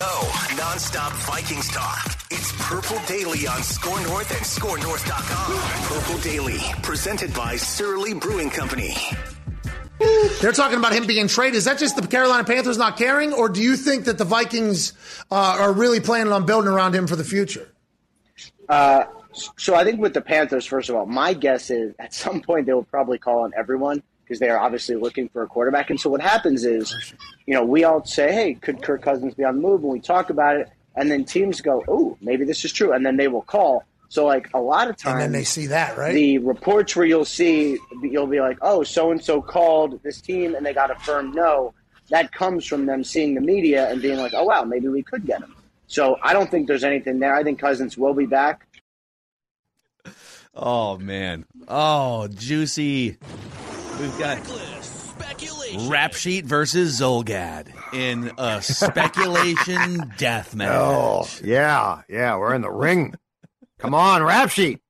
Oh, nonstop Vikings talk. It's Purple Daily on Score North and ScoreNorth.com. Purple Daily, presented by Surly Brewing Company. They're talking about him being traded. Is that just the Carolina Panthers not caring, or do you think that the Vikings uh, are really planning on building around him for the future? Uh, so I think with the Panthers, first of all, my guess is at some point they will probably call on everyone because they are obviously looking for a quarterback. And so what happens is, you know, we all say, "Hey, could Kirk Cousins be on the move?" And we talk about it, and then teams go, "Oh, maybe this is true," and then they will call. So like a lot of times, And then they see that, right? the reports where you'll see you'll be like, "Oh, so and so called this team and they got a firm no." That comes from them seeing the media and being like, "Oh wow, maybe we could get him." So I don't think there's anything there. I think Cousins will be back. Oh man. Oh, juicy. We've got Rap Sheet versus Zulgad in a speculation death match. Oh, yeah, yeah, we're in the ring. Come on, rap sheet.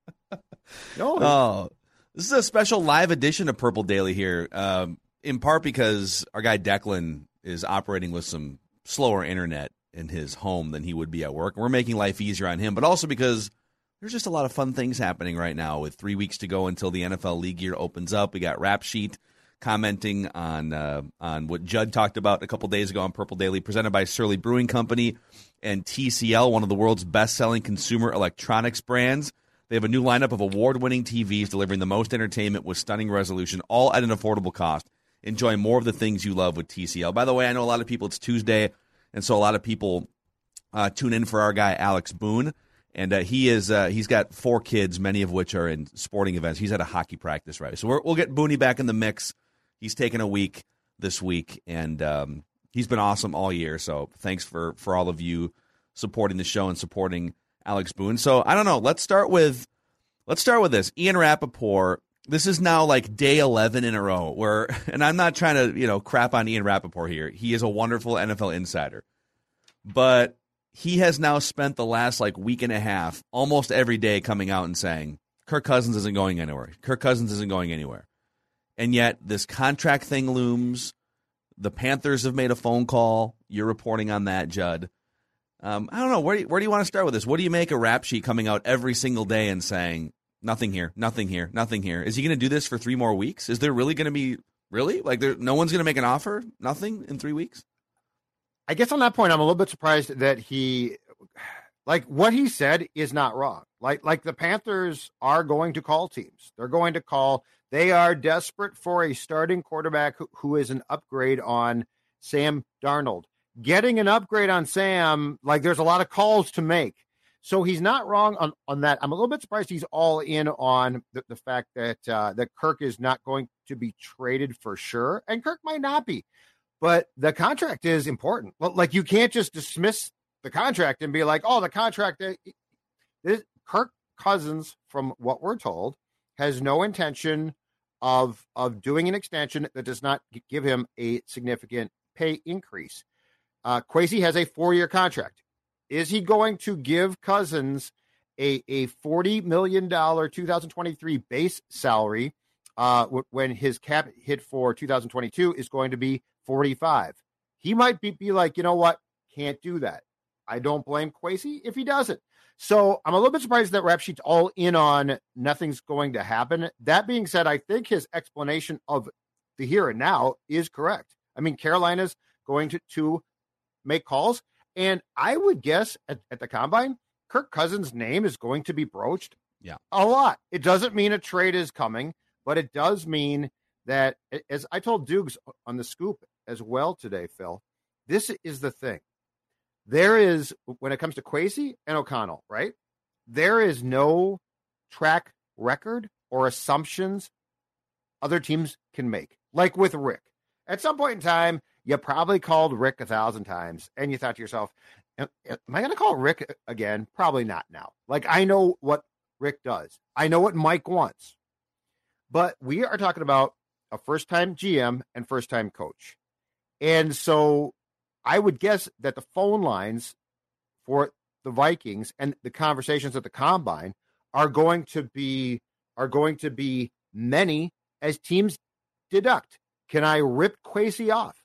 No, Oh, this is a special live edition of Purple Daily here, um, in part because our guy Declan is operating with some slower internet in his home than he would be at work. We're making life easier on him, but also because there's just a lot of fun things happening right now with three weeks to go until the NFL league year opens up. We got Rap Sheet commenting on uh, on what Judd talked about a couple days ago on Purple Daily, presented by Surly Brewing Company and TCL, one of the world's best-selling consumer electronics brands. They have a new lineup of award-winning TVs delivering the most entertainment with stunning resolution, all at an affordable cost. Enjoy more of the things you love with TCL. By the way, I know a lot of people. It's Tuesday, and so a lot of people uh, tune in for our guy Alex Boone, and uh, he is uh, he's got four kids, many of which are in sporting events. He's at a hockey practice right, so we're, we'll get Booney back in the mix. He's taken a week this week, and um, he's been awesome all year. So thanks for for all of you supporting the show and supporting Alex Boone. So I don't know. Let's start with let's start with this. Ian Rapoport. This is now like day eleven in a row where, and I'm not trying to you know crap on Ian Rapoport here. He is a wonderful NFL insider, but he has now spent the last like week and a half almost every day coming out and saying Kirk Cousins isn't going anywhere. Kirk Cousins isn't going anywhere. And yet this contract thing looms. The Panthers have made a phone call. You're reporting on that, Judd. Um, I don't know. Where do, you, where do you want to start with this? What do you make a rap sheet coming out every single day and saying, nothing here, nothing here, nothing here? Is he going to do this for three more weeks? Is there really going to be, really? Like, there, no one's going to make an offer? Nothing in three weeks? I guess on that point, I'm a little bit surprised that he, like, what he said is not wrong. Like, like the Panthers are going to call teams. They're going to call. They are desperate for a starting quarterback who, who is an upgrade on Sam Darnold. Getting an upgrade on Sam, like, there's a lot of calls to make. So he's not wrong on, on that. I'm a little bit surprised he's all in on the, the fact that uh, that Kirk is not going to be traded for sure, and Kirk might not be but the contract is important. Like you can't just dismiss the contract and be like, "Oh, the contract." uh, This, Kirk Cousins, from what we're told, has no intention of of doing an extension that does not give him a significant pay increase. Uh, Kwesi has a four year contract. Is he going to give Cousins a a forty million dollar 2023 base salary uh, when his cap hit for 2022 is going to be 45. He might be, be like, you know what? Can't do that. I don't blame Kwesi if he doesn't. So I'm a little bit surprised that Rap Sheet's all in on nothing's going to happen. That being said, I think his explanation of the here and now is correct. I mean, Carolina's going to, to make calls. And I would guess at, at the combine, Kirk Cousins' name is going to be broached Yeah. a lot. It doesn't mean a trade is coming, but it does mean that, as I told Dukes on the scoop as well today, Phil, this is the thing. There is, when it comes to Kwesi and O'Connell, right? There is no track record or assumptions other teams can make. Like with Rick. At some point in time, You probably called Rick a thousand times, and you thought to yourself, "Am I going to call Rick again? Probably not now. Like I know what Rick does. I know what Mike wants, but we are talking about a first-time GM and first-time coach, and so I would guess that the phone lines for the Vikings and the conversations at the combine are going to be are going to be many as teams deduct. Can I rip Kwesi off?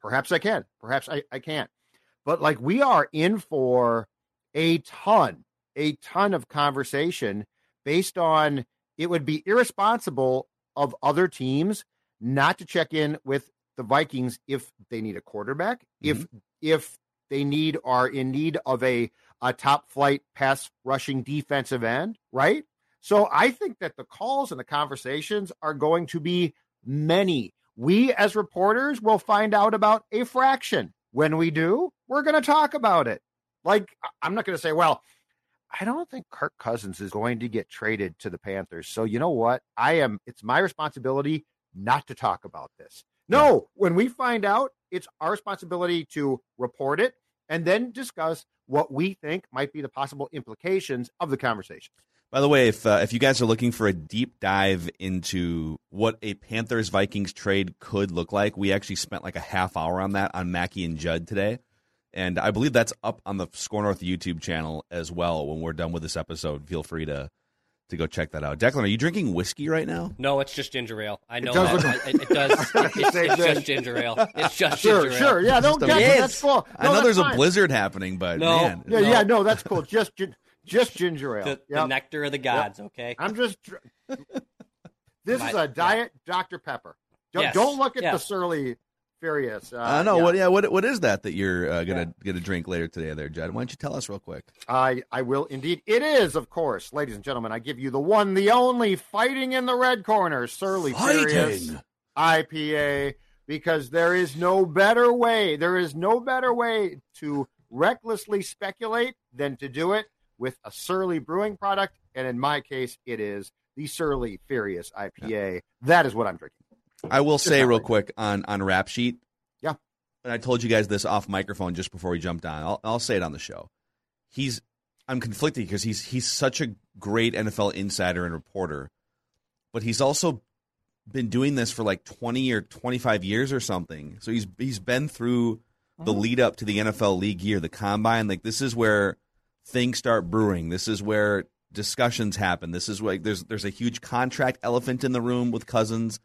Perhaps I can. Perhaps I, I can't. But like we are in for a ton, a ton of conversation based on it would be irresponsible of other teams not to check in with the Vikings if they need a quarterback, if mm-hmm. if they need are in need of a a top flight pass rushing defensive end, right? So I think that the calls and the conversations are going to be many. We as reporters will find out about a fraction. When we do, we're going to talk about it. Like I'm not going to say, well, I don't think Kirk Cousins is going to get traded to the Panthers. So you know what? I am it's my responsibility not to talk about this. No, when we find out, it's our responsibility to report it and then discuss what we think might be the possible implications of the conversation. By the way, if uh, if you guys are looking for a deep dive into what a Panthers Vikings trade could look like, we actually spent like a half hour on that on Mackey and Judd today, and I believe that's up on the Score North YouTube channel as well. When we're done with this episode, feel free to to go check that out. Declan, are you drinking whiskey right now? No, it's just ginger ale. I know does that. look- I- it, it does. It- it's it's just ginger ale. It's just Sure, ginger sure. ale. Yeah, don't get Yes. that's cool. I know that's there's a blizzard happening, but No. man, Yeah, No. yeah, no, that's cool. Just just ginger ale. The, the nectar of the gods. Okay. I'm just. this My- is a diet Dr Pepper. Don't, Yes, don't look at the surly furious. Uh, I know yeah. what. Yeah, what what is that that you're uh, gonna gonna drink later today, there, Judd? Why don't you tell us real quick? I I will indeed. It is, of course, ladies and gentlemen. I give you the one, the only, fighting in the red corner, Surly Furious IPA, because there is no better way. There is no better way to recklessly speculate than to do it with a Surly brewing product, and in my case, it is the Surly Furious IPA. That is what I'm drinking. I will say real quick on on Rap Sheet. Yeah. and I told you guys this off microphone just before we jumped on. I'll, I'll say it on the show. He's I'm conflicted because he's he's such a great NFL insider and reporter, but he's also been doing this for like 20 or 25 years or something. So he's he's been through the lead up to the NFL league year, the combine. Like this is where things start brewing. This is where discussions happen. This is where there's there's a huge contract elephant in the room with Cousins.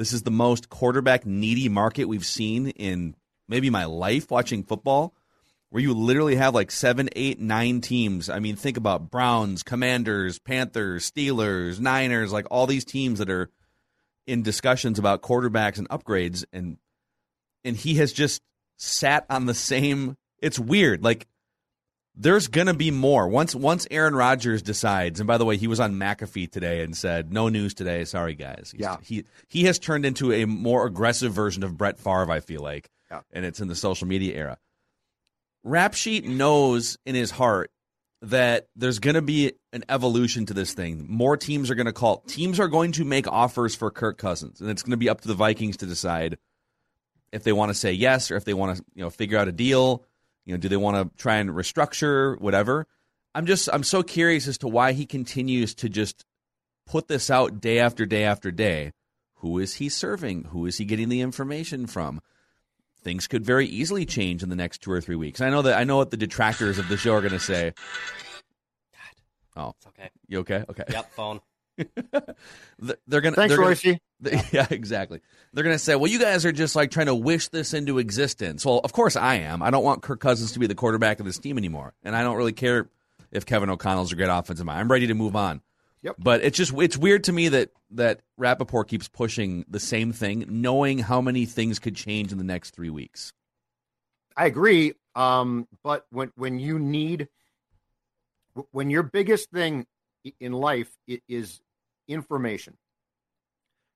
This is the most quarterback needy market we've seen in maybe my life watching football, where you literally have like seven, eight, nine teams. I mean, think about Browns, Commanders, Panthers, Steelers, Niners, like all these teams that are in discussions about quarterbacks and upgrades, and and he has just sat on the same. It's weird, like there's gonna be more once once Aaron Rodgers decides. And by the way, he was on McAfee today and said, "No news today. Sorry, guys." He's- Yeah. he he has turned into a more aggressive version of Brett Favre. I feel like, Yeah. and it's in the social media era. Rap Sheet knows in his heart that there's going to be an evolution to this thing. More teams are going to call. Teams are going to make offers for Kirk Cousins, and it's going to be up to the Vikings to decide if they want to say yes or if they want to, you know, figure out a deal. You know, do they want to try and restructure whatever? I'm just I'm so curious as to why he continues to just put this out day after day after day. Who is he serving? Who is he getting the information from? Things could very easily change in the next two or three weeks. I know that I know what the detractors of the show are going to say. God. Oh, It's okay. you okay? Okay. Yep. Phone. Th- They're gonna. Thanks, they're gonna- Royce. Yeah, exactly. They're going to say, well, you guys are just like trying to wish this into existence. Well, of course I am. I don't want Kirk Cousins to be the quarterback of this team anymore. And I don't really care if Kevin O'Connell's a great offensive mind. I'm ready to move on. Yep. But it's just, it's weird to me that, that Rapoport keeps pushing the same thing, knowing how many things could change in the next three weeks. I agree. Um, but when when you need when your biggest thing in life is information,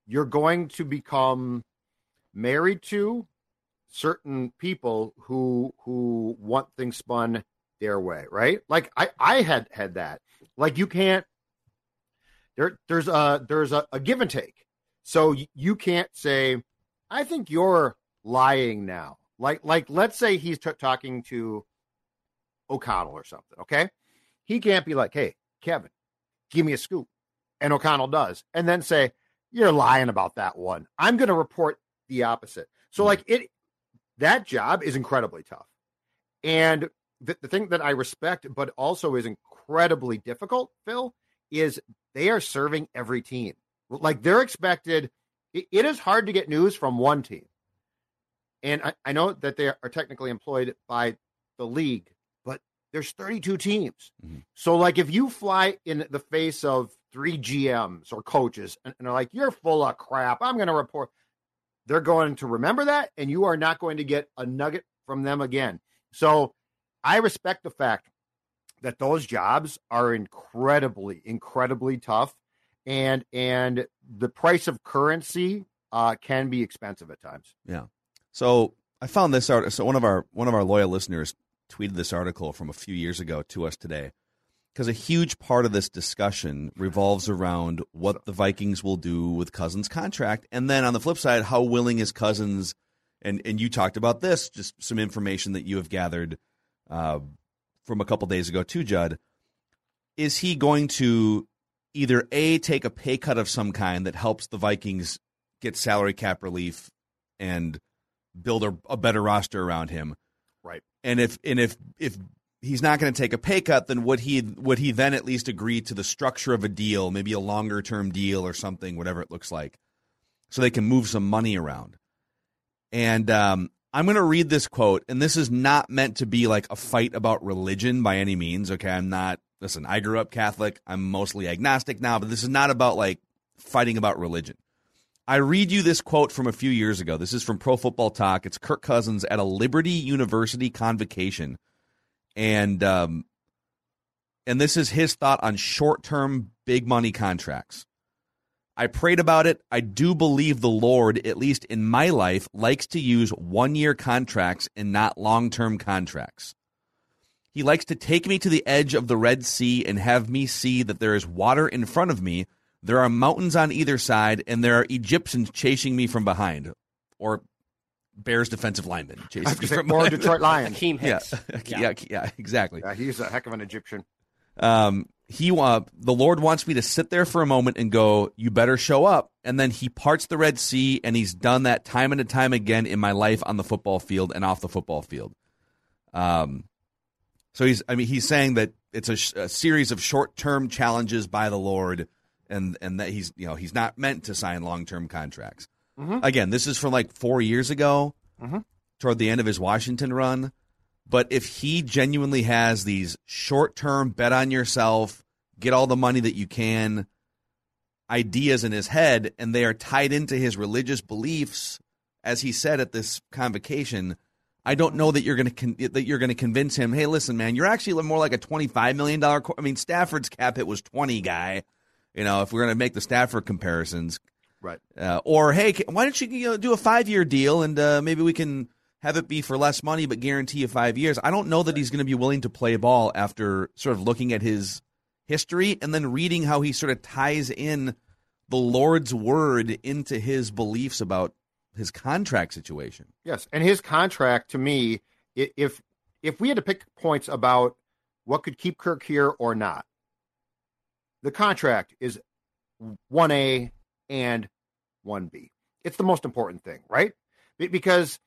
you're going to become married to certain people who who want things spun their way, right? Like I I had had that. Like you can't there there's a there's a, a give and take. So you can't say I think you're lying now. Like, like, let's say he's t- talking to O'Connell or something. Okay, he can't be like, "Hey, Kevin, give me a scoop," and O'Connell does, and then say, "You're lying about that one." I'm going to report the opposite. So, like, it that job is incredibly tough, and the, the thing that I respect, but also is incredibly difficult, Phil, is they are serving every team. Like they're expected. It, it is hard to get news from one team. And I, I know that they are technically employed by the league, but there's 32 teams. Mhm. So, like, if you fly in the face of three GMs or coaches and, and are like, you're full of crap, I'm going to report, they're going to remember that, and you are not going to get a nugget from them again. So, I respect the fact that those jobs are incredibly, incredibly tough, and and the price of currency uh, can be expensive at times. Yeah. So I found this art. So one of our one of our loyal listeners tweeted this article from a few years ago to us today, because a huge part of this discussion revolves around what the Vikings will do with Cousins' contract, and then on the flip side, how willing is Cousins? And and you talked about this, just some information that you have gathered uh, from a couple days ago too, Judd. Is he going to either a take a pay cut of some kind that helps the Vikings get salary cap relief and build a, a better roster around him. Right. And if and if if he's not going to take a pay cut, then would he would he then at least agree to the structure of a deal, maybe a longer term deal or something, whatever it looks like, so they can move some money around. And um, I'm going to read this quote, and this is not meant to be like a fight about religion by any means. Okay, I'm not. Listen, I grew up Catholic. I'm mostly agnostic now, but this is not about like fighting about religion. I read you this quote from a few years ago. This is from Pro Football Talk. It's Kirk Cousins at a Liberty University convocation, and um, and this is his thought on short-term big money contracts. I prayed about it. I do believe the Lord, at least in my life, likes to use one-year contracts and not long-term contracts. He likes to take me to the edge of the Red Sea and have me see that there is water in front of me there are mountains on either side, and there are Egyptians chasing me from behind, or Bears defensive linemen I chasing was me gonna say, from or behind. Detroit Lions. Akiem Yeah. Hicks. yeah, yeah, exactly. Yeah, he's a heck of an Egyptian. Um, he uh, the Lord wants me to sit there for a moment and go, "You better show up." And then He parts the Red Sea, and He's done that time and time again in my life on the football field and off the football field. Um, so he's, I mean, he's saying that it's a, sh- a series of short-term challenges by the Lord, and and that he's, you know, he's not meant to sign long-term contracts. Mm-hmm. Again, this is from like four years ago, mm-hmm. toward the end of his Washington run. But if he genuinely has these short term bet on yourself, get all the money that you can ideas in his head, and they are tied into his religious beliefs, as he said at this convocation, I don't know that you're going to con- that you're going to convince him. Hey, listen, man, you're actually more like a twenty five million dollar. Co- I mean, Stafford's cap hit was twenty guy. You know, if we're going to make the Stafford comparisons, Right. uh, or hey, why don't you, you know, do a five year deal and uh, maybe we can have it be for less money but guarantee you five years. I don't know that he's going to be willing to play ball after sort of looking at his history and then reading how he sort of ties in the Lord's word into his beliefs about his contract situation. Yes, and his contract to me, if if we had to pick points about what could keep Kirk here or not, the contract is one A and one B. It's the most important thing, right? Because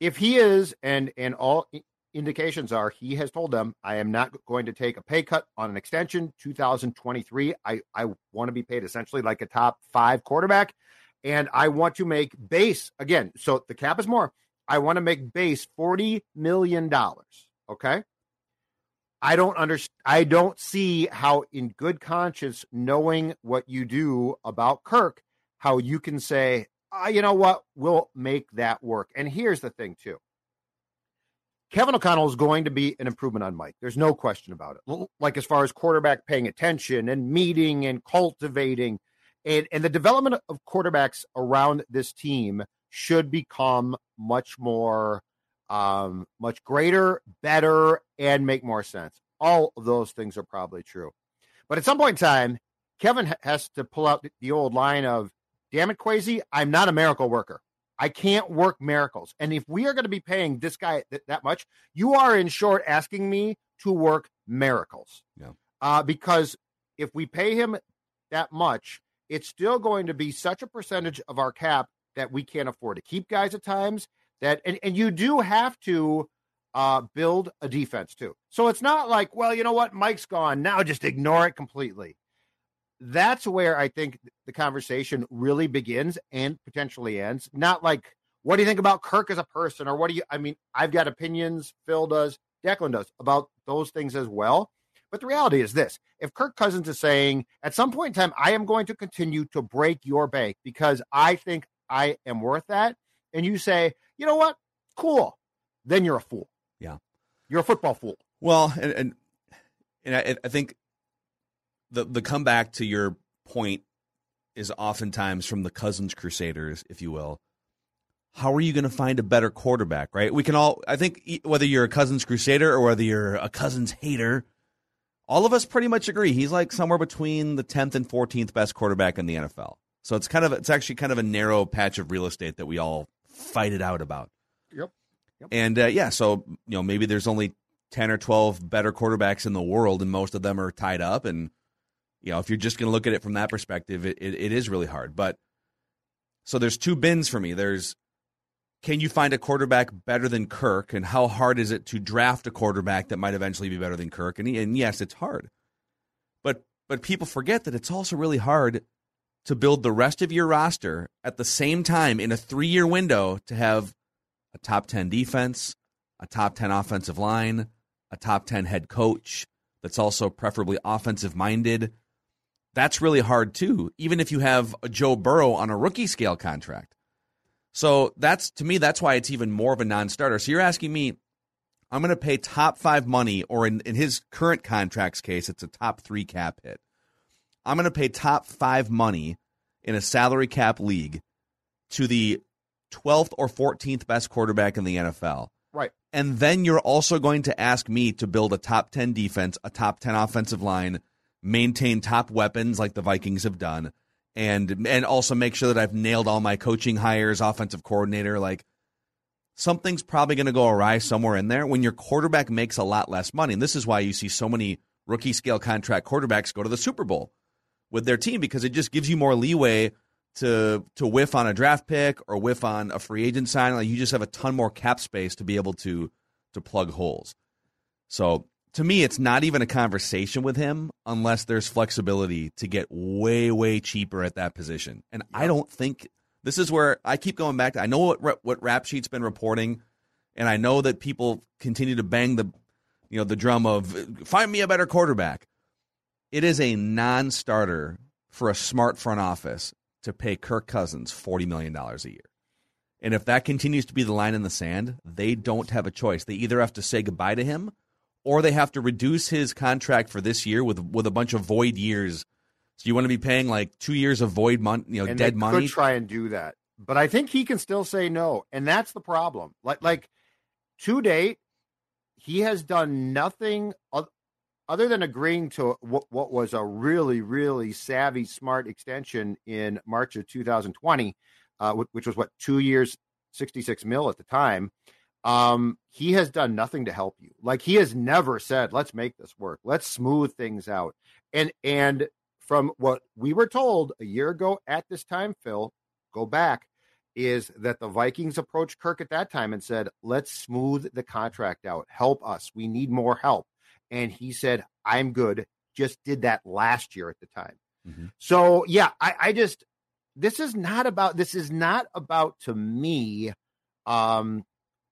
if he is, and and all indications are, he has told them, I am not going to take a pay cut on an extension. 2023, I I want to be paid essentially like a top five quarterback and I want to make base again. So the cap is more. I want to make base forty million dollars. Okay. I don't understand. I don't see how, in good conscience, knowing what you do about Kirk, how you can say, ah, you know what, we'll make that work. And here's the thing, too. Kevin O'Connell is going to be an improvement on Mike. There's no question about it. Like as far as quarterback paying attention and meeting and cultivating and and the development of quarterbacks around this team should become much more um much greater better and make more sense all of those things are probably true but at some point in time kevin has to pull out the old line of damn it Kwesi, i'm not a miracle worker I can't work miracles. And if we are going to be paying this guy th- that much, you are in short asking me to work miracles. Yeah. Uh, because if we pay him that much, it's still going to be such a percentage of our cap that we can't afford to keep guys at times. That and, and you do have to uh, build a defense too. So it's not like, well, you know what, Mike's gone now, just ignore it completely. That's where I think the conversation really begins and potentially ends. Not like, what do you think about Kirk as a person, or what do you? I mean, I've got opinions. Phil does, Declan does about those things as well. But the reality is this if Kirk Cousins is saying at some point in time, I am going to continue to break your bank because I think I am worth that, and you say, you know what, cool, then you're a fool. Yeah. You're a football fool. Well, and and, and I, I think the the comeback to your point is oftentimes from the Cousins Crusaders, if you will. How are you going to find a better quarterback, right? We can all, I think, whether you're a Cousins Crusader or whether you're a Cousins hater, all of us pretty much agree he's like somewhere between the 10th and 14th best quarterback in the NFL. So it's kind of, it's actually kind of a narrow patch of real estate that we all fight it out about. Yep. Yep. And uh, yeah, so you know maybe there's only ten or twelve better quarterbacks in the world, and most of them are tied up. And you know if you're just going to look at it from that perspective, it, it, it is really hard. But so there's two bins for me. There's can you find a quarterback better than Kirk, and how hard is it to draft a quarterback that might eventually be better than Kirk? And, and yes, it's hard. But but people forget that it's also really hard to build the rest of your roster at the same time in a three year window to have a top 10 defense, a top 10 offensive line, a top 10 head coach that's also preferably offensive minded. That's really hard too, even if you have a Joe Burrow on a rookie scale contract. So that's to me, that's why it's even more of a non starter. So you're asking me, I'm going to pay top five money, or in, in his current contract's case, it's a top three cap hit. I'm going to pay top five money in a salary cap league to the 12th or 14th best quarterback in the NFL. Right. And then you're also going to ask me to build a top 10 defense, a top 10 offensive line, maintain top weapons like the Vikings have done, and and also make sure that I've nailed all my coaching hires, offensive coordinator, like something's probably going to go awry somewhere in there when your quarterback makes a lot less money. And this is why you see so many rookie scale contract quarterbacks go to the Super Bowl with their team because it just gives you more leeway to to whiff on a draft pick or whiff on a free agent sign. Like you just have a ton more cap space to be able to to plug holes. So to me, it's not even a conversation with him unless there's flexibility to get way way cheaper at that position. And I don't think this is where I keep going back to. I know what what Rap Sheet's been reporting, and I know that people continue to bang the you know the drum of find me a better quarterback. It is a non-starter for a smart front office to pay Kirk Cousins $40 million a year. And if that continues to be the line in the sand, they don't have a choice. They either have to say goodbye to him or they have to reduce his contract for this year with with a bunch of void years. So you want to be paying like two years of void money, you know, and dead money. Could try and do that, but I think he can still say no, and that's the problem. Like, like to date, he has done nothing other than agreeing to what, what was a really, really savvy, smart extension in March of 2020, uh, which was what two years, 66 mil at the time. Um, he has done nothing to help you. Like he has never said, "Let's make this work. Let's smooth things out." And and from what we were told a year ago at this time, Phil, go back, is that the Vikings approached Kirk at that time and said, let's smooth the contract out. Help us. We need more help. And he said, I'm good. Just did that last year at the time. Mhm. So, yeah, I, I just, this is not about, this is not about to me, um,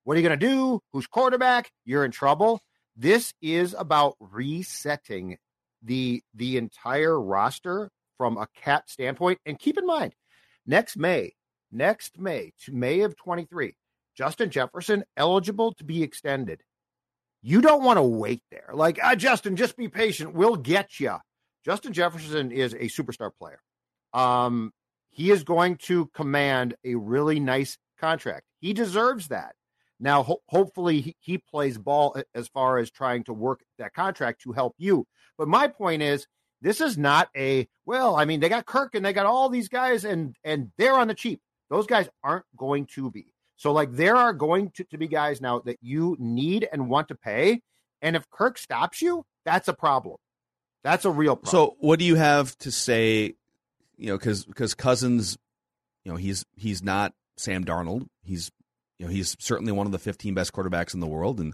what are you going to do? Who's quarterback? You're in trouble. This is about resetting the the entire roster from a cap standpoint. And keep in mind, next May, next May to May of 23, Justin Jefferson eligible to be extended. You don't want to wait there. Like, ah, Justin, just be patient. We'll get you. Justin Jefferson is a superstar player. Um, he is going to command a really nice contract. He deserves that. Now, ho- hopefully, he, he plays ball as far as trying to work that contract to help you. But my point is, this is not a well. I mean, they got Kirk and they got all these guys, and and they're on the cheap. Those guys aren't going to be. So, like, there are going to, to be guys now that you need and want to pay. And if Kirk stops you, that's a problem. That's a real problem. So, what do you have to say? You know, because because Cousins, you know, he's he's not Sam Darnold. He's you know he's certainly one of the 15 best quarterbacks in the world, and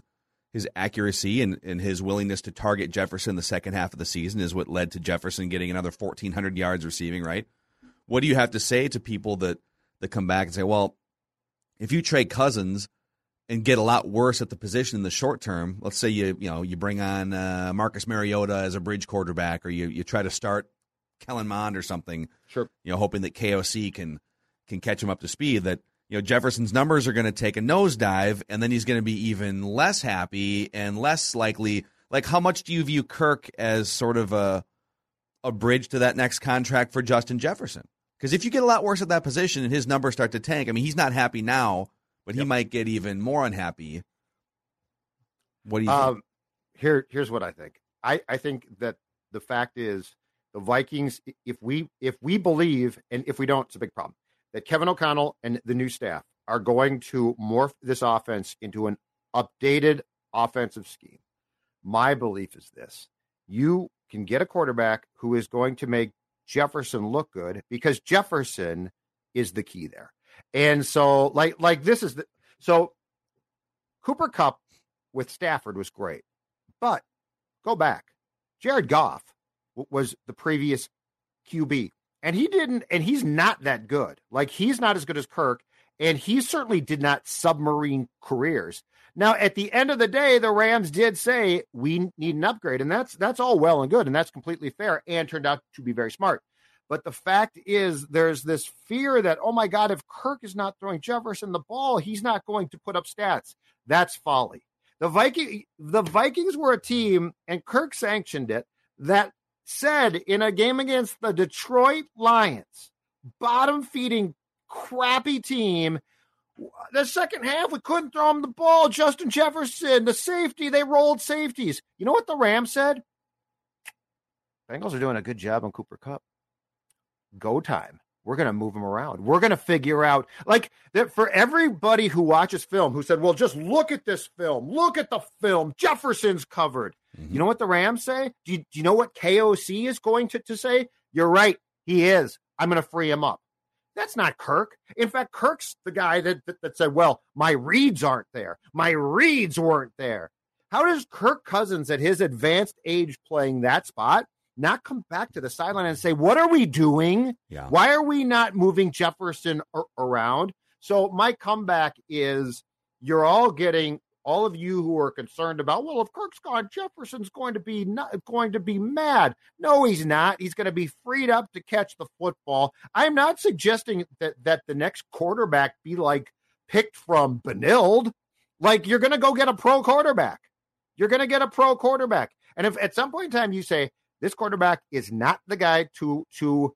his accuracy and, and his willingness to target Jefferson the second half of the season is what led to Jefferson getting another 1,400 yards receiving. Right? What do you have to say to people that that come back and say, well, if you trade Cousins and get a lot worse at the position in the short term, let's say you you know you bring on uh, Marcus Mariota as a bridge quarterback, or you you try to start Kellen Mond or something, sure, you know, hoping that KOC can can catch him up to speed. That you know Jefferson's numbers are going to take a nosedive, and then he's going to be even less happy and less likely. Like, how much do you view Kirk as sort of a a bridge to that next contract for Justin Jefferson? Because if you get a lot worse at that position and his numbers start to tank, I mean, he's not happy now, but he Yep. might get even more unhappy. What do you think? Um, here, here's what I think. I, I think that the fact is the Vikings. If we if we believe, and if we don't, it's a big problem. That Kevin O'Connell and the new staff are going to morph this offense into an updated offensive scheme. My belief is this: you can get a quarterback who is going to make Jefferson look good because Jefferson is the key there. And so, like, like this is the so Cooper Kupp with Stafford was great. But go back. Jared Goff was the previous QB, and he didn't, and he's not that good. Like he's not as good as Kirk, and he certainly did not submarine careers. Now, at the end of the day, the Rams did say we need an upgrade, and that's that's all well and good, and that's completely fair, and turned out to be very smart. But the fact is, there's this fear that, oh my God, if Kirk is not throwing Jefferson the ball, he's not going to put up stats. That's folly. The Viking, the Vikings were a team, and Kirk sanctioned it. That said, in a game against the Detroit Lions, bottom feeding, crappy team, the second half we couldn't throw him the ball. Justin Jefferson, the safety, they rolled safeties. You know what the Rams said? Bengals are doing a good job on Cooper Kupp. Go time. We're going to move him around. We're going to figure out, like, that for everybody who watches film who said, well, just look at this film. Look at the film. Jefferson's covered. You know what the Rams say? Do you, do you know what KOC is going to, to say? You're right. He is. I'm going to free him up. That's not Kirk. In fact, Kirk's the guy that, that, that said, well, my reads aren't there. My reads weren't there. How does Kirk Cousins at his advanced age playing that spot not come back to the sideline and say, what are we doing? yeah. Why are we not moving Jefferson ar- around? So my comeback is you're all getting all of you who are concerned about, well, if Kirk's gone, Jefferson's going to be not going to be mad. No, he's not. He's going to be freed up to catch the football. I'm not suggesting that that the next quarterback be like picked from Benilde. Like you're going to go get a pro quarterback. You're going to get a pro quarterback. And if at some point in time you say this quarterback is not the guy to to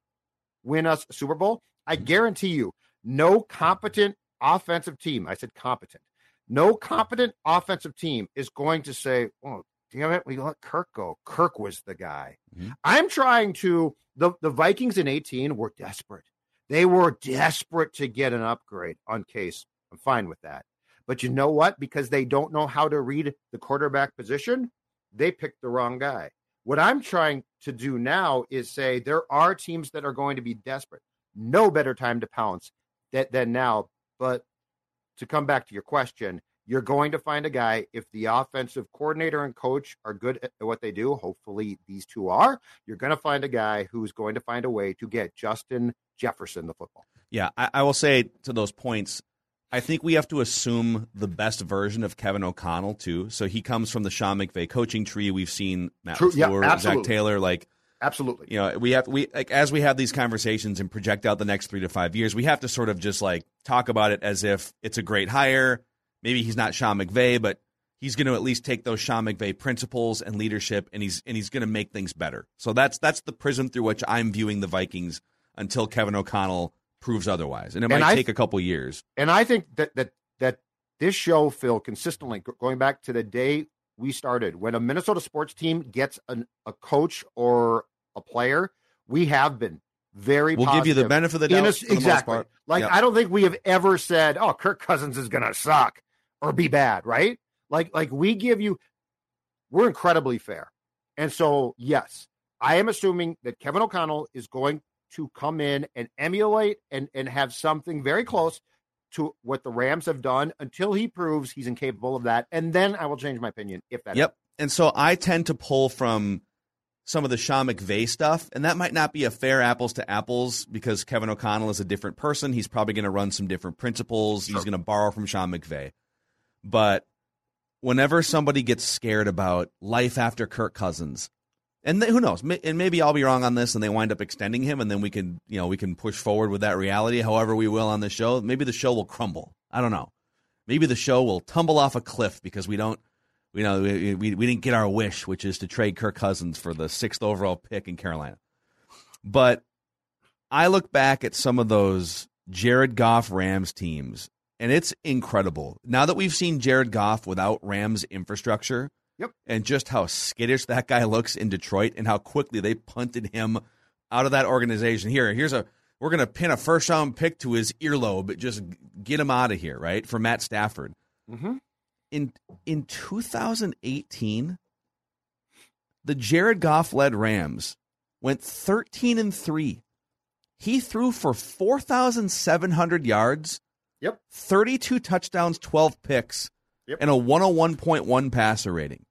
win us a Super Bowl, I guarantee you, no competent offensive team. I said competent. No competent offensive team is going to say, "Oh, damn it, we let Kirk go. Kirk was the guy." Mhm. I'm trying to. The the Vikings in 18 were desperate. They were desperate to get an upgrade on Case. I'm fine with that. But you know what? Because they don't know how to read the quarterback position, they picked the wrong guy. What I'm trying to do now is say there are teams that are going to be desperate. No better time to pounce that, than now. But to come back to your question, you're going to find a guy if the offensive coordinator and coach are good at what they do. Hopefully, these two are. You're going to find a guy who's going to find a way to get Justin Jefferson the football. Yeah, I, I will say to those points, I think we have to assume the best version of Kevin O'Connell too. So he comes from the Sean McVay coaching tree. We've seen Matt True, yeah, Zac. Taylor. Like Absolutely. you know, we have we like as we have these conversations and project out the next three to five years, we have to sort of just like talk about it as if it's a great hire. Maybe he's not Sean McVay, but he's going to at least take those Sean McVay principles and leadership, and he's and he's going to make things better. So that's that's the prism through which I'm viewing the Vikings until Kevin O'Connell proves otherwise, and it And might I- take a couple years. And I think that that that this show, Phil, consistently going back to the day we started, when a Minnesota sports team gets an, a coach or a player, we have been very. We'll give you the benefit of the doubt a- for the most exactly. part. Like Yep. I don't think we have ever said, "Oh, Kirk Cousins is going to suck or be bad," right? Like like we give you, we're incredibly fair, and so yes, I am assuming that Kevin O'Connell is going to come in and emulate and and have something very close to what the Rams have done until he proves he's incapable of that, and then I will change my opinion if that. Yep. And so I tend to pull from some of the Sean McVay stuff, and that might not be a fair apples to apples because Kevin O'Connell is a different person. He's probably going to run some different principles. He's going to borrow from Sean McVay. But whenever somebody gets scared about life after Kirk Cousins, and th- who knows, and maybe I'll be wrong on this, and they wind up extending him, and then we can, you know, we can push forward with that reality. However, we will on the show. Maybe the show will crumble. I don't know. Maybe the show will tumble off a cliff because we don't you know, we, we, we didn't get our wish, which is to trade Kirk Cousins for the sixth overall pick in Carolina. But I look back at some of those Jared Goff Rams teams, and it's incredible. Now that we've seen Jared Goff without Rams infrastructure, Yep. and just how skittish that guy looks in Detroit, and how quickly they punted him out of that organization. Here, here's a we're going to pin a first round pick to his earlobe, just get him out of here, right? For Matt Stafford Mm-hmm. in in 2018 the Jared Goff led Rams went 13 and 3. He threw for 4,700 yards, Yep. 32 touchdowns, 12 picks, Yep. and a 101.1 passer rating.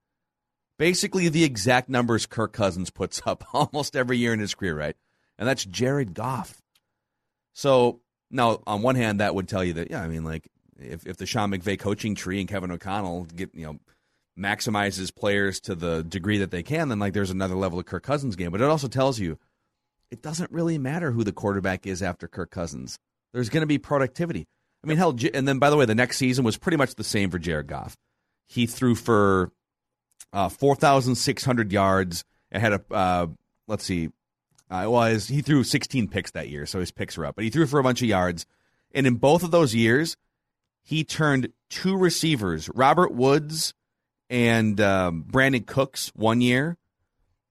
Basically the exact numbers Kirk Cousins puts up almost every year in his career, right? And that's Jared Goff. So now, on one hand, that would tell you that, yeah, I mean, like if if the Sean McVay coaching tree and Kevin O'Connell get you know maximizes players to the degree that they can, then like there's another level of Kirk Cousins game. But it also tells you it doesn't really matter who the quarterback is after Kirk Cousins. There's going to be productivity. I mean, hell, and then by the way, the next season was pretty much the same for Jared Goff. He threw for uh, 4,600 yards and had a uh, let's see, uh, well, his, he threw 16 picks that year, so his picks are up. But he threw for a bunch of yards, and in both of those years, he turned two receivers, Robert Woods and um, Brandin Cooks, one year,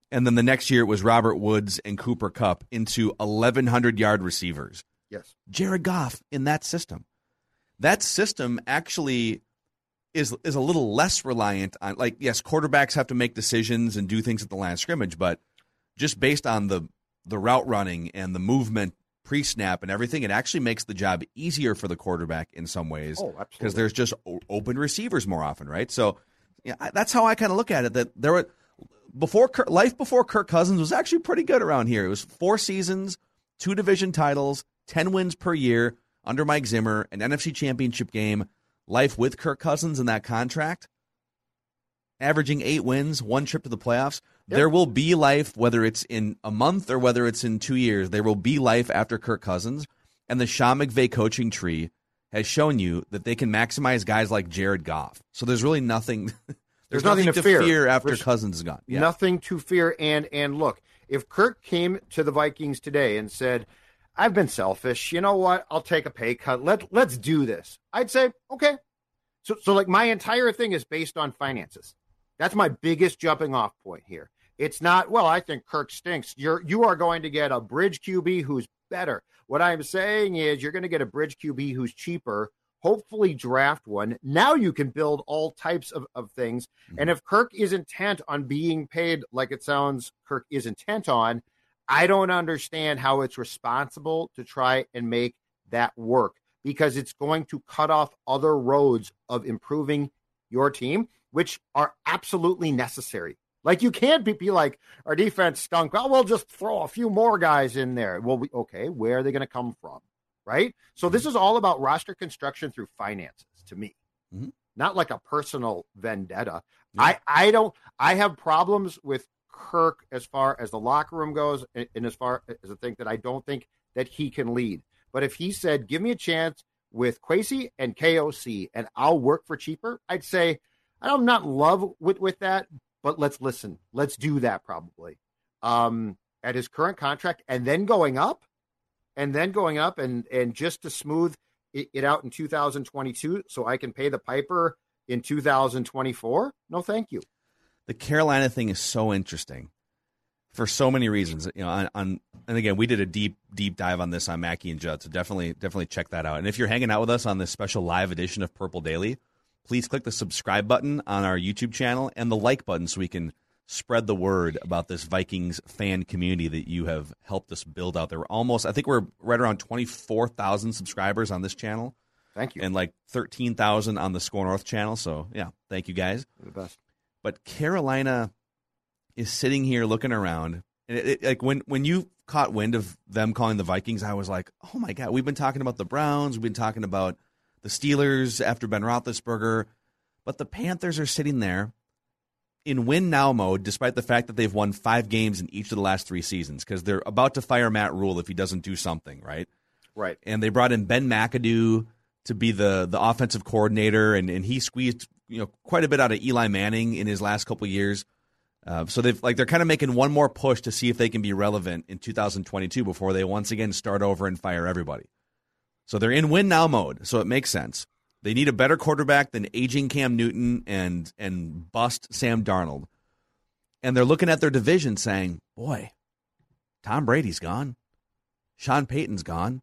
and then the next year it was Robert Woods and Cooper Kupp into 1,100 yard receivers. Yes. Jared Goff in that system. That system actually is is a little less reliant on like yes, quarterbacks have to make decisions and do things at the line of scrimmage, but just based on the the route running and the movement pre-snap and everything, it actually makes the job easier for the quarterback in some ways Oh, absolutely. because there's just o- open receivers more often, right? So yeah, I- that's how I kind of look at it. That there were before Kirk, life before Kirk Cousins was actually pretty good around here. It was four seasons, two division titles, ten wins per year under Mike Zimmer, an NFC Championship game. Life with Kirk Cousins in that contract, averaging eight wins, one trip to the playoffs. There will be life, whether it's in a month or whether it's in two years. There will be life after Kirk Cousins, and the Sean McVay coaching tree has shown you that they can maximize guys like Jared Goff. So there's really nothing. There's, nothing to fear. after There's Cousins is gone. Yeah. Nothing to fear. And and look, if Kirk came to the Vikings today and said, "I've been selfish. You know what? I'll take a pay cut. Let let's do this." I'd say, "Okay." So so like my entire thing is based on finances. That's my biggest jumping off point here. It's not, well, I think Kirk stinks. You're you are going to get a bridge QB who's better. What I'm saying is you're going to get a bridge QB who's cheaper, hopefully draft one. Now you can build all types of, of things. And mm-hmm. if Kirk is intent on being paid like it sounds Kirk is intent on, I don't understand how it's responsible to try and make that work because it's going to cut off other roads of improving your team, which are absolutely necessary. Like you can't be, be like our defense stunk. Well, we'll just throw a few more guys in there. Well, we, okay, where are they going to come from? Right. So this is all about roster construction through finances to me, Mhm. not like a personal vendetta. I I don't. I have problems with Kirk as far as the locker room goes, and, and as far as a thing that I don't think that he can lead. But if he said, "Give me a chance with Kwesi and KOC, and I'll work for cheaper," I'd say I'm not in love with with that, but let's listen. Let's do that probably um, at his current contract, and then going up, and then going up, and and just to smooth it, it out in 2022, so I can pay the piper in 2024. No, thank you. The Carolina thing is so interesting. for so many reasons. You know, on, on and again, we did a deep deep dive on this on Mackey and Judd, so definitely definitely check that out. And if you're hanging out with us on this special live edition of Purple Daily, please click the subscribe button on our YouTube channel and the like button so we can spread the word about this Vikings fan community that you have helped us build out there. We're almost, I think we're right around 24,000 subscribers on this channel Thank you. and like 13,000 on the Score North channel. So, yeah, thank you guys. You're the best. But Carolina is sitting here looking around. And it, it, like when, when you caught wind of them calling the Vikings, I was like, oh my God, we've been talking about the Browns. We've been talking about the Steelers after Ben Roethlisberger. But the Panthers are sitting there in win now mode, despite the fact that they've won five games in each of the last three seasons, because they're about to fire Matt Rhule if he doesn't do something, right? Right. And they brought in Ben McAdoo to be the the offensive coordinator, and, and he squeezed you know quite a bit out of Eli Manning in his last couple years. Uh, so they've like they're kind of making one more push to see if they can be relevant in 2022 before they once again start over and fire everybody. So they're in win now mode, so it makes sense. They need a better quarterback than aging Cam Newton and and bust Sam Darnold. And they're looking at their division saying, "Boy, Tom Brady's gone. Sean Payton's gone.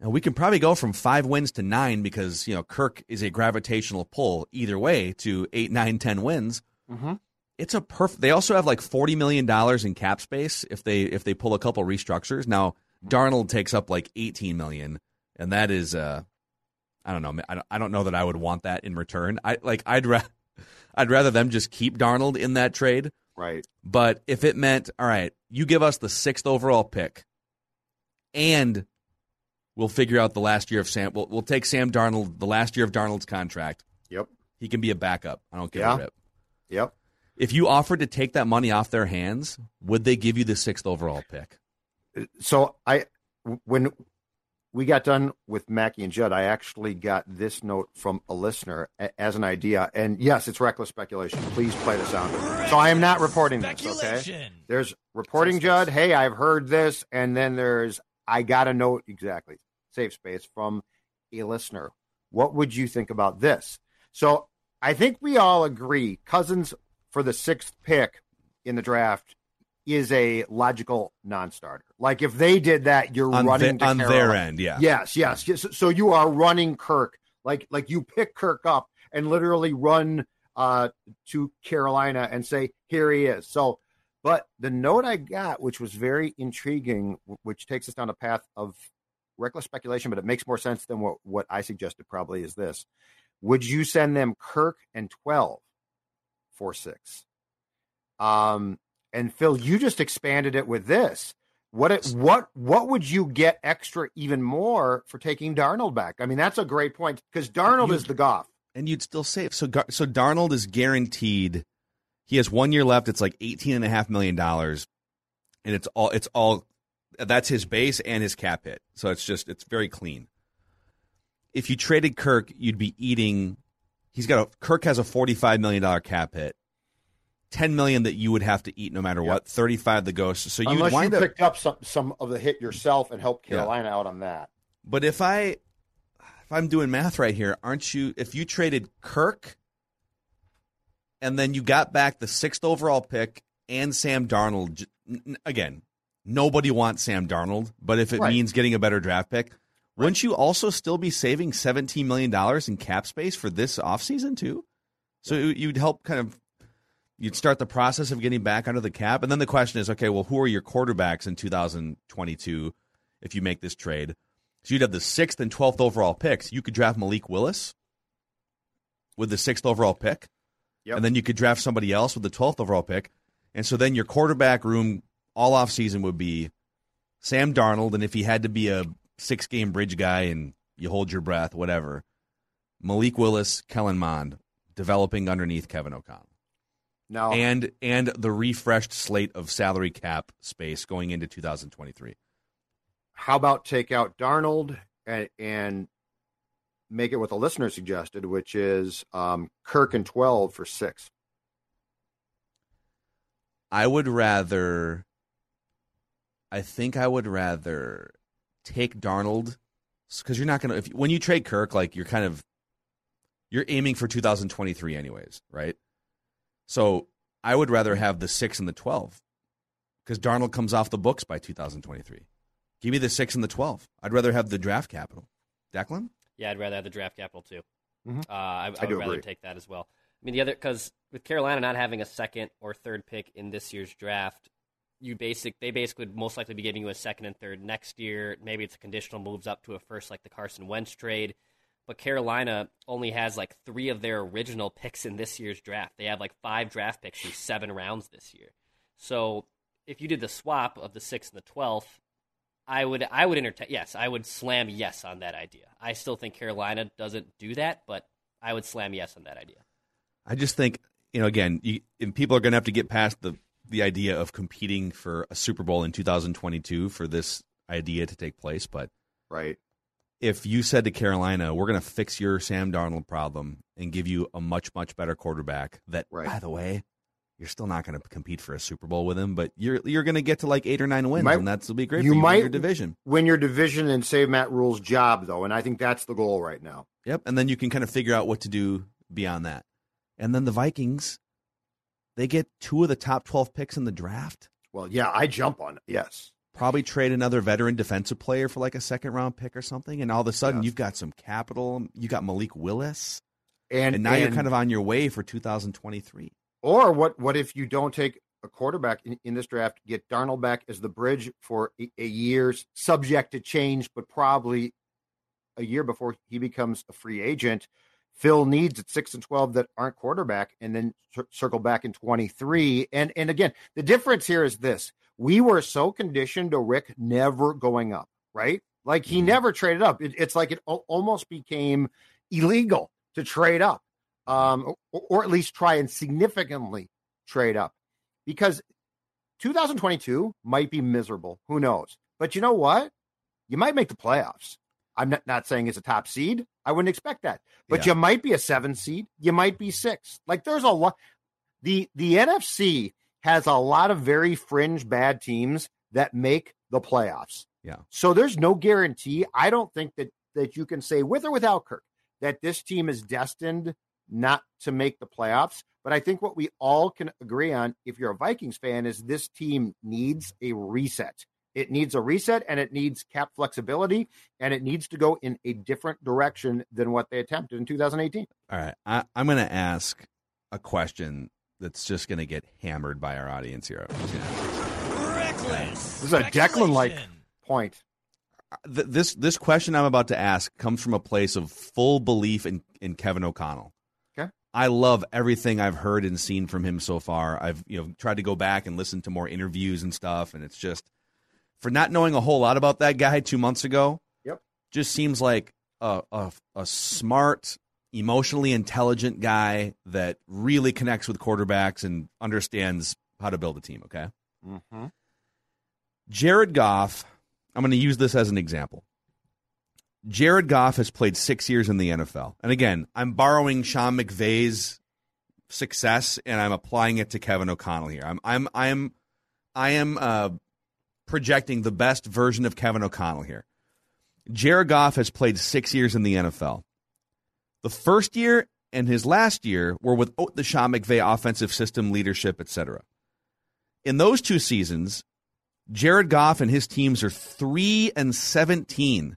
And we can probably go from 5 wins to 9 because, you know, Kirk is a gravitational pull either way to eight, nine, ten wins." Mm-hmm. It's a perfect. They also have like 40 million dollars in cap space if they if they pull a couple restructures. Now, Darnold takes up like 18 million and that is uh I don't know. I don't, I don't know that I would want that in return. I like I'd ra- I'd rather them just keep Darnold in that trade. Right. But if it meant, all right, you give us the sixth overall pick, and we'll figure out the last year of Sam. We'll, we'll take Sam Darnold, the last year of Darnold's contract. Yep. He can be a backup. I don't give Yeah. a rip. Yep. If you offered to take that money off their hands, would they give you the sixth overall pick? Uh, so I, when we got done with Mackey and Judd, I actually got this note from a listener as an idea. And yes, it's reckless speculation. Please play the sound. So I am not reporting this. Okay. Speculation. There's reporting Judd. Hey, I've heard this, and then there's I got a note exactly safe space from a listener. What would you think about this? So I think we all agree Cousins for the sixth pick in the draft is a logical non-starter. Like if they did that, you're On, running the- to on their end, yeah. Yes, yes, yes. So you are running Kirk, like like you pick Kirk up and literally run uh, to Carolina and say, "Here he is." So, but the note I got, which was very intriguing, which takes us down a path of reckless speculation, but it makes more sense than what what I suggested. Probably is this: Would you send them Kirk and twelve for six? Um, and Phil, you just expanded it with this. What it, what what would you get extra even more for taking Darnold back? I mean, that's a great point because Darnold You- is the Goff. and you'd still save. So, so Darnold is guaranteed. He has one year left. It's like eighteen and a half million dollars, and it's all. It's all. That's his base and his cap hit. So it's just it's very clean. If you traded Kirk, you'd be eating. He's got a Kirk has a forty-five million dollar cap hit. Ten million that you would have to eat no matter what. Thirty-five the ghost. So you Unless you wind up. picked up some some of the hit yourself and helped Yeah. Carolina out on that. But if I if I'm doing math right here, aren't you if you traded Kirk and then you got back the sixth overall pick and Sam Darnold j- n- n- again, nobody wants Sam Darnold, but if it Right. means getting a better draft pick, wouldn't you also still be saving seventeen million dollars in cap space for this offseason too? So you'd help kind of you'd start the process of getting back under the cap. And then the question is, okay, well, who are your quarterbacks in 2022 if you make this trade? So you'd have the sixth and twelfth overall picks. You could draft Malik Willis with the sixth overall pick, Yep. and then you could draft somebody else with the twelfth overall pick. And so then your quarterback room all off season would be Sam Darnold, and if he had to be a six game bridge guy and you hold your breath, whatever, Malik Willis, Kellen Mond, developing underneath Kevin O'Connell Now, and and the refreshed slate of salary cap space going into 2023. how about take out Darnold and, and make it what the listener suggested, which is um, Kirk and twelve for six. I would rather. I think I would rather take Darnold because you're not gonna when you trade Kirk, like you're kind of you're aiming for 2023 anyways, right? So I would rather have the six and the 12 because Darnold comes off the books by 2023. Give me the six and the 12. I'd rather have the draft capital. Declan? Yeah, I'd rather have the draft capital too. Mhm. Uh, I, I, I would rather agree. take that as well. I mean, the other because with Carolina not having a second or third pick in this year's draft, you basic they basically would most likely be giving you a second and third next year. Maybe it's a conditional moves up to a first, like the Carson Wentz trade. But Carolina only has like three of their original picks in this year's draft. They have like five draft picks in seven rounds this year. So if you did the swap of the sixth and the twelfth, I would I would entertain yes, I would slam yes on that idea. I still think Carolina doesn't do that, but I would slam yes on that idea. I just think, you know, again, you, and people are going to have to get past the, the idea of competing for a Super Bowl in 2022 for this idea to take place. But Right. if you said to Carolina, we're going to fix your Sam Darnold problem and give you a much, much better quarterback that, Right. by the way, you're still not going to compete for a Super Bowl with him, but you're you're going to get to like eight or nine wins, might- and that's will be great you for you might- your division. Win your division and save Matt Rhule's job, though, and I think that's the goal right now. Yep, and then you can kind of figure out what to do beyond that. And then the Vikings, they get two of the top 12 picks in the draft. Well, yeah, I jump on it. Yes. probably trade another veteran defensive player for like a second round pick or something, and all of a sudden you've got some capital. You got Malik Willis, And, and now you're kind of on your way for 2023. Or what? What if you don't take a quarterback in, in this draft? Get Darnold back as the bridge for a, a year's subject to change, but probably a year before he becomes a free agent. Phil needs at six and twelve that aren't quarterback, and then cir- circle back in twenty three. And and again, the difference here is this: we were so conditioned to Rick never going up, right? Like he Mhm. never traded up. It, it's like it al- almost became illegal to trade up um, or, or at least try and significantly trade up because 2022 might be miserable. Who knows? But you know what? You might make the playoffs. I'm not, not saying it's a top seed. I wouldn't expect that. But Yeah. you might be a seven seed. You might be six. Like there's a lot. The the NFC has a lot of very fringe bad teams that make the playoffs. Yeah. So there's no guarantee. I don't think that that you can say with or without Kirk that this team is destined not to make the playoffs. But I think what we all can agree on, if you're a Vikings fan, is this team needs a reset. It needs a reset and it needs cap flexibility and it needs to go in a different direction than what they attempted in 2018. All right, I, I'm going to ask a question that's just going to get hammered by our audience here. I'm just gonna- This is a Declan like point. Uh, this this question I'm about to ask comes from a place of full belief in, in Kevin O'Connell. I love everything I've heard and seen from him so far. I've you know tried to go back and listen to more interviews and stuff, and it's just for not knowing a whole lot about that guy two months ago. Yep. Just seems like a a, a smart, emotionally intelligent guy that really connects with quarterbacks and understands how to build a team. Okay. Mm-hmm. Jared Goff, I'm going to use this as an example. Jared Goff has played six years in the NFL. And again, I'm borrowing Sean McVay's success and I'm applying it to Kevin O'Connell here. I'm, I'm, I'm, I am uh, projecting the best version of Kevin O'Connell here. Jared Goff has played six years in the NFL. The first year and his last year were with the Sean McVay offensive system, leadership, etc. In those two seasons, Jared Goff and his teams are 3 and 17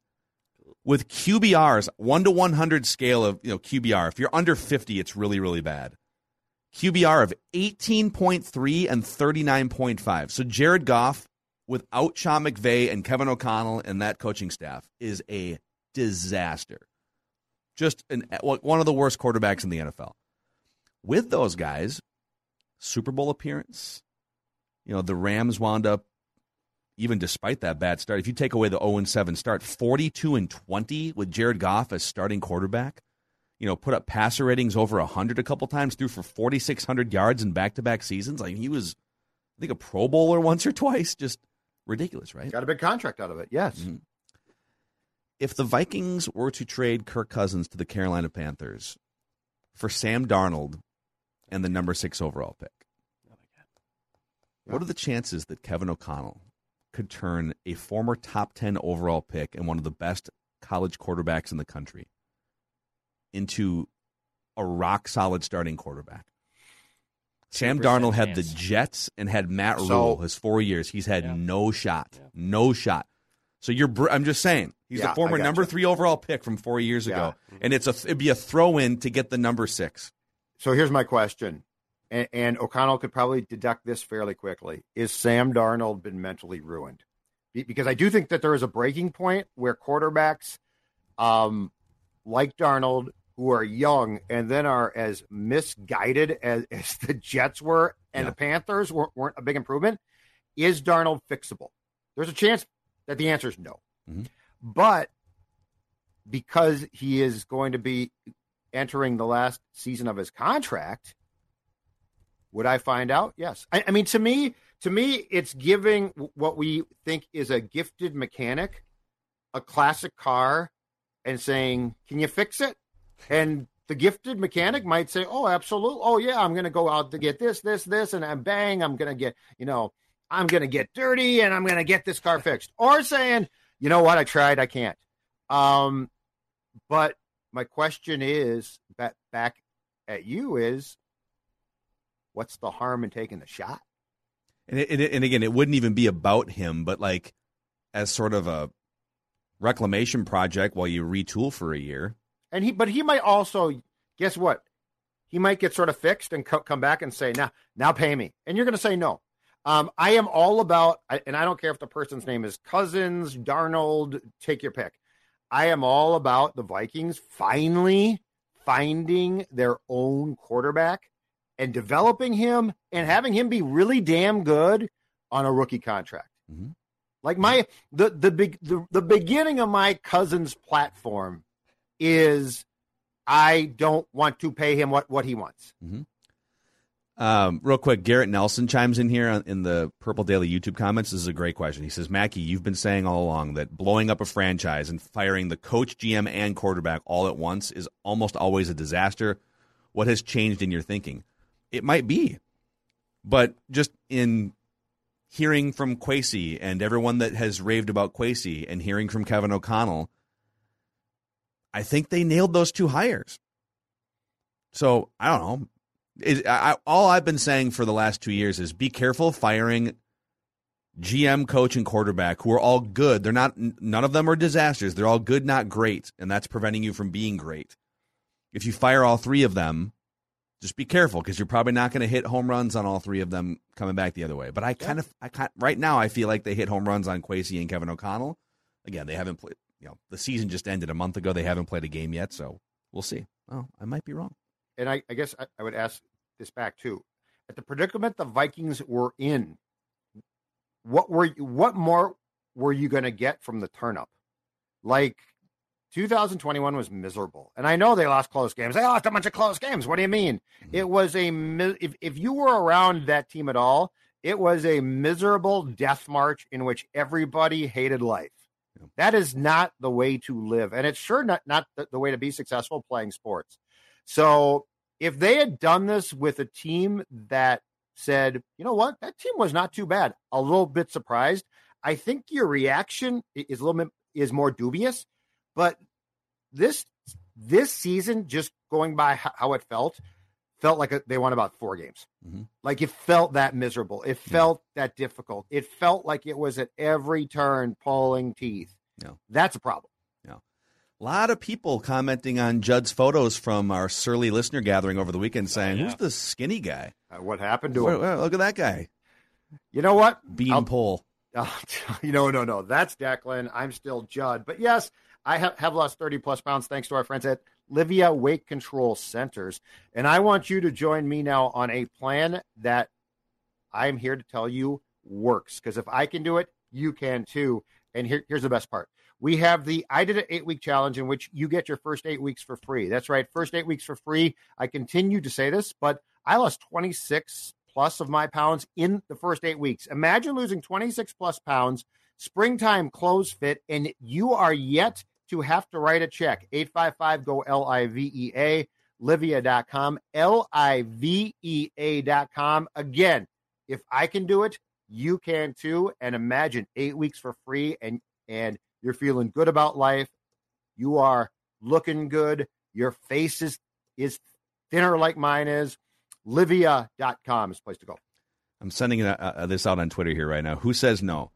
with QBRs, 1 to 100 scale of, you know, QBR. If you're under 50, it's really really bad. QBR of 18.3 and 39.5. So Jared Goff without Sean McVay and Kevin O'Connell and that coaching staff is a disaster. Just an one of the worst quarterbacks in the NFL. With those guys, Super Bowl appearance, you know, the Rams wound up even despite that bad start. If you take away the 0 7 start, 42 and 20 with Jared Goff as starting quarterback. You know, put up passer ratings over 100 a couple times, threw for 4,600 yards in back to back seasons. Like he was, I think, a Pro Bowler once or twice. Just ridiculous, right? Got a big contract out of it. Yes. Mhm. If the Vikings were to trade Kirk Cousins to the Carolina Panthers for Sam Darnold and the number six overall pick, what are the chances that Kevin O'Connell could turn a former top 10 overall pick and one of the best college quarterbacks in the country into a rock solid starting quarterback? Sam 2% Darnold had the. Jets and had Matt So- Rhule his four years. He's had Yeah. no shot, no shot. So you're, br- I'm just saying, he's Yeah, the former I gotcha. number three overall pick from four years ago, and it's a it'd be a throw in to get the number six. So here's my question, and, and O'Connell could probably deduct this fairly quickly: Is Sam Darnold been mentally ruined? Because I do think that there is a breaking point where quarterbacks, um, like Darnold, who are young and then are as misguided as, as the Jets were and Yeah. the Panthers weren't, weren't a big improvement. Is Darnold fixable? There's a chance that the answer is no. Mhm. But because he is going to be entering the last season of his contract, would I find out? Yes. I, I mean, to me, to me, it's giving what we think is a gifted mechanic a classic car and saying, "Can you fix it?" And the gifted mechanic might say, "Oh, absolutely. Oh, yeah, I'm going to go out to get this, this, this, and I'm bang, I'm going to get, you know, I'm going to get dirty and I'm going to get this car fixed." Or saying, "You know what? I tried. I can't." Um, but my question is back back at you is, what's the harm in taking the shot? And it, it, and again, it wouldn't even be about him, but like as sort of a reclamation project while you retool for a year. And he, but he might also guess what? He might get sort of fixed and co- come back and say, "Now, now pay me," and you're going to say no. Um, I am all about, and I don't care if the person's name is Cousins, Darnold, take your pick. I am all about the Vikings finally finding their own quarterback and developing him and having him be really damn good on a rookie contract. Mhm. Like my the the big the, the beginning of my cousin's platform is I don't want to pay him what what he wants. Um, real quick, Garrett Nelson chimes in here on, in the Purple Daily YouTube comments. This is a great question. He says, Mackey, you've been saying all along that blowing up a franchise and firing the coach, GM, and quarterback all at once is almost always a disaster. What has changed in your thinking? It might be, but just in hearing from Kwesi and everyone that has raved about Kwesi and hearing from Kevin O'Connell, I think they nailed those two hires. So I don't know. I- all I've been saying for the last two years is be careful firing GM, coach, and quarterback who are all good. They're not. None of them are disasters. They're all good, not great, and that's preventing you from being great. If you fire all three of them, just be careful because you're probably not going to hit home runs on all three of them coming back the other way. But I kind of, I kind right now, I feel like they hit home runs on Kwesi and Kevin O'Connell. Again, they haven't played. You know, the season just ended a month ago. They haven't played a game yet, so we'll see. Oh, I might be wrong. And I, I guess I, I would ask this back too. At the predicament the Vikings were in, what were you, what more were you going to get from the turnup? Like 2021 was miserable, and I know they lost close games. They lost a bunch of close games. What do you mean? Mm-hmm. It was a if if you were around that team at all, it was a miserable death march in which everybody hated life. That is not the way to live, and it's sure not not the, the way to be successful playing sports. So if they had done this with a team that said, you know what, that team was not too bad, a little bit surprised, I think your reaction is a little bit is more dubious. But this this season, just going by how it felt, felt like a, they won about four games. Mhm. Like it felt that miserable. It felt that difficult. It felt like it was at every turn pulling teeth. Yeah. That's a problem. A lot of people commenting on Judd's photos from our surly listener gathering over the weekend saying, yeah. Who's the skinny guy? Uh, what happened to Where- him? where- look at that guy. You know what? Bean I'll- pole. Oh, no, no, no. That's Declan. I'm still Judd. But yes, I have, have lost 30 plus pounds thanks to our friends at Livea Weight Control Centers. And I want you to join me now on a plan that I'm here to tell you works. Because if I can do it, you can too. And here, here's the best part. We have the I did an eight week challenge in which you get your first eight weeks for free. That's right, first eight weeks for free. I continue to say this, but I lost 26 plus of my pounds in the first eight weeks. Imagine losing 26 plus pounds, springtime clothes fit, and you are yet to have to write a check. 855 go L I V E A, Livea.com, L I V E A.com. Again, if I can do it, you can too. And imagine eight weeks for free and and you're feeling good about life. You are looking good. Your face is is thinner like mine is. Livea.com is place to go. I'm sending uh, uh, this out on Twitter here right now. Who says no?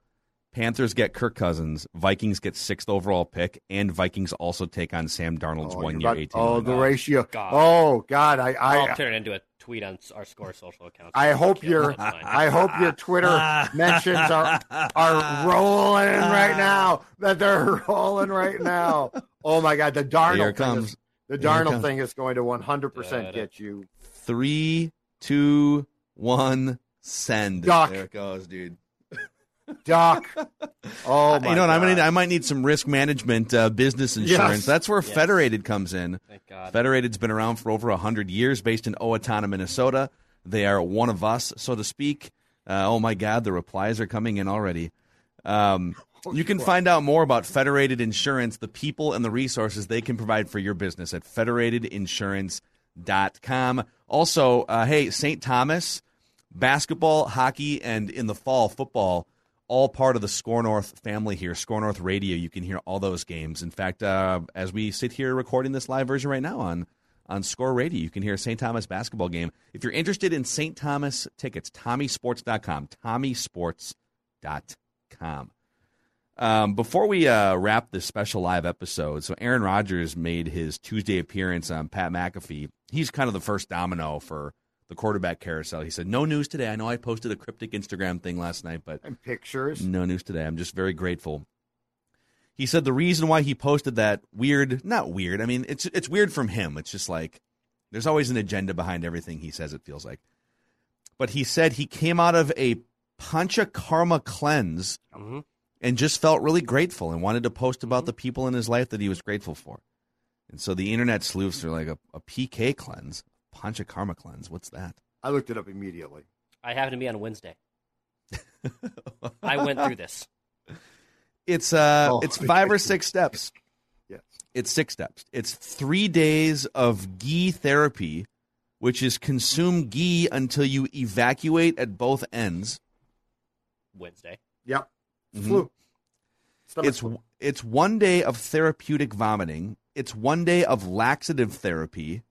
Panthers get Kirk Cousins, Vikings get sixth overall pick, and Vikings also take on Sam Darnold's oh, one year about- eighteen. oh, million the dollars. ratio. God. Oh God, I I'll turn it into a tweet on our score social account. I hope your. I hope your Twitter mentions are are rolling right ah. now. That they're rolling right now. Oh my God, the Darnold Here it thing comes. is, the Here Darnold comes. thing is going to 100 percent Da-da. get you. Three, two, one, send. Duck. There it goes, dude. Doc. Oh my you know what? I'm gonna need, I might need some risk management, uh, business insurance. Yes. That's where Yes. Federated comes in. Thank God. Federated's been around for over 100 years, based in Owatonna, Minnesota. They are one of us, so to speak. Uh, oh my God, the replies are coming in already. Um, you can find out more about Federated Insurance, the people and the resources they can provide for your business at federatedinsurance.com. Also, uh, hey, St. Thomas, basketball, hockey, and in the fall, football, all part of the Score North family here. Score North Radio, you can hear all those games. In fact, uh, as we sit here recording this live version right now on on Score Radio, you can hear a St. Thomas basketball game. If you're interested in St. Thomas tickets, TommieSports.com, TommieSports.com. Um, before we uh, wrap this special live episode, so Aaron Rodgers made his Tuesday appearance on Pat McAfee. He's kind of the first domino for the quarterback carousel. He said, "No news today. I know I posted a cryptic Instagram thing last night, but and pictures. no news today. I'm just very grateful." He said the reason why he posted that weird, not weird. I mean, it's it's weird from him. It's just like there's always an agenda behind everything he says. It feels like, but he said he came out of a panchakarma cleanse Mhm. and just felt really grateful and wanted to post about the people in his life that he was grateful for. And so the internet sleuths are like a, a PK cleanse, panchakarma cleanse. What's that? I looked it up immediately. I happened to be on Wednesday. I went through this. It's uh, Oh. it's five or six steps. Yes. It's six steps. It's three days of ghee therapy, which is consume ghee until you evacuate at both ends. Wednesday. Yep. Mhm. Flu. Stomach It's flu. it's one day of therapeutic vomiting. It's one day of laxative therapy.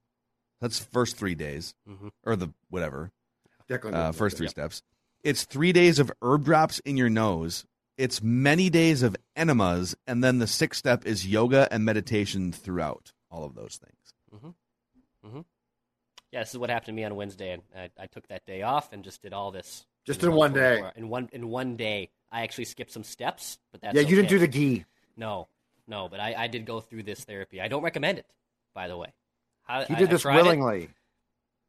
That's first three days, Mhm. or the whatever Declan uh, first three steps. It's three days of herb drops in your nose. It's many days of enemas, and then the sixth step is yoga and meditation throughout all of those things. Yeah, this is what happened to me on Wednesday, and I, I took that day off and just did all this. Just in one day. In one in one day, I actually skipped some steps, but that's Yeah, you didn't do the ghee. No, no, but I, I did go through this therapy. I don't recommend it, by the way. I, He did I this tried it, willingly.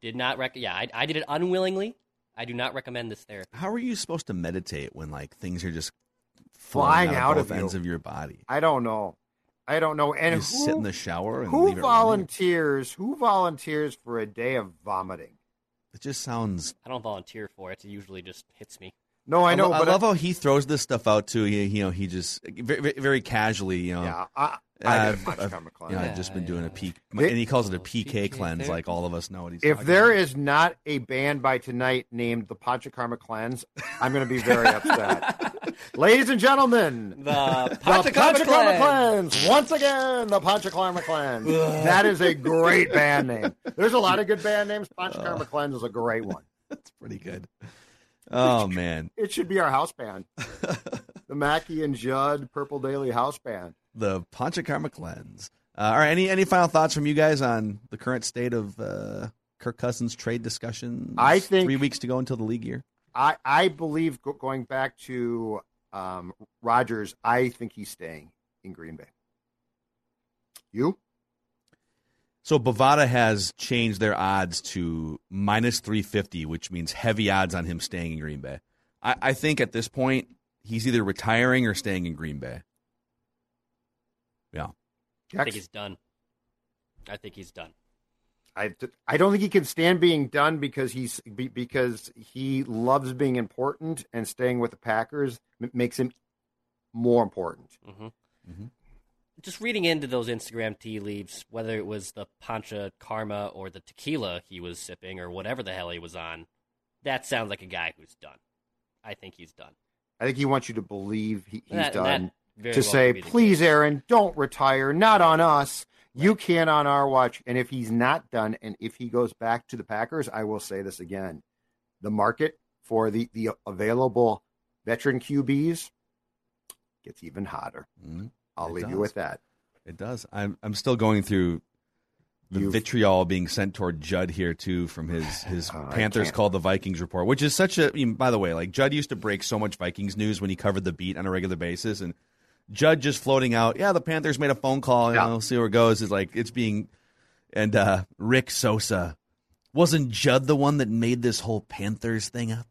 did not rec. Yeah, I, I did it unwillingly. I do not recommend this therapy. How are you supposed to meditate when like things are just Flying flying out out of both you. ends of your body? I don't know. I don't know. And you who, sit in the shower and who leave it volunteers? Who volunteers for a day of vomiting? It just sounds. I don't volunteer for it. It usually just hits me. No, I know, lo- but I love how he throws this stuff out too. He, you know, he just very, very casually. You know, yeah, I, Uh, I did a I've- bunch I've- you know, cleanse. I've just been doing a peak, and he calls it a PK PK cleanse. therapy. Like all of us know what he's. If talking there about. is not a band by tonight named the Panchakarma Cleanse, I'm going to be very upset. Ladies and gentlemen, The the Panchakarma Panchakarma Cleanse. Cleanse. Once again, the Panchakarma Cleanse. that is a great band name. There's a lot of good band names. Panchakarma Cleanse is a great one. That's pretty good. Oh man, It should be our house band. the Mackey and Judd Purple Daily house band. the Panchakarma cleanse. Uh, all right, any any final thoughts from you guys on the current state of uh, Kirk Cousins trade discussions? I think- three weeks to go until the league year. I, I believe go- going back to um, Rodgers, I think he's staying in Green Bay. You? So Bovada has changed their odds to minus 350, which means heavy odds on him staying in Green Bay. I, I think at this point, he's either retiring or staying in Green Bay. Yeah. I think he's done. I think he's done. I, I don't think he can stand being done because he's because he loves being important and staying with the Packers makes him more important. hmm Just reading into those Instagram tea leaves, whether it was the Pancha Karma or the tequila he was sipping or whatever the hell he was on, that sounds like a guy who's done. I think he's done. I think he wants you to believe he, he's That- done. that to well say, could be the please, case." Aaron, don't retire. Not on us. You can on our watch. And if he's not done, and if he goes back to the Packers, I will say this again: the market for the the available veteran QBs gets even hotter. Mhm. I'll It leave you with that. It does. I'm I'm still going through the You've- vitriol being sent toward Judd here too from his his Oh, Panthers called the Vikings report, which is such a. I mean, by the way, like Judd used to break so much Vikings news when he covered the beat on a regular basis, and Judd just floating out, yeah, the Panthers made a phone call, you Yeah. know, see where it goes. Is like it's being, and uh Rick Sosa wasn't Judd the one that made this whole Panthers thing up?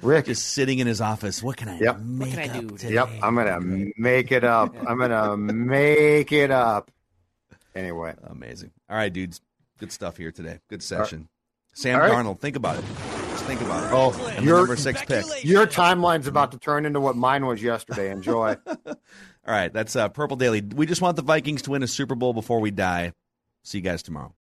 Rick, is sitting in his office. What can I Yep. make can I up do today? Yep, I'm gonna make it up. I'm gonna make it up. Anyway, Amazing. All right, dudes. Good stuff here today. Good session. Sam All right. Darnold, think about it. Just think about it. oh, And the your number six pick. your timeline's about to turn into what mine was yesterday. Enjoy. All right, that's uh, Purple Daily. We just want the Vikings to win a Super Bowl before we die. See you guys tomorrow.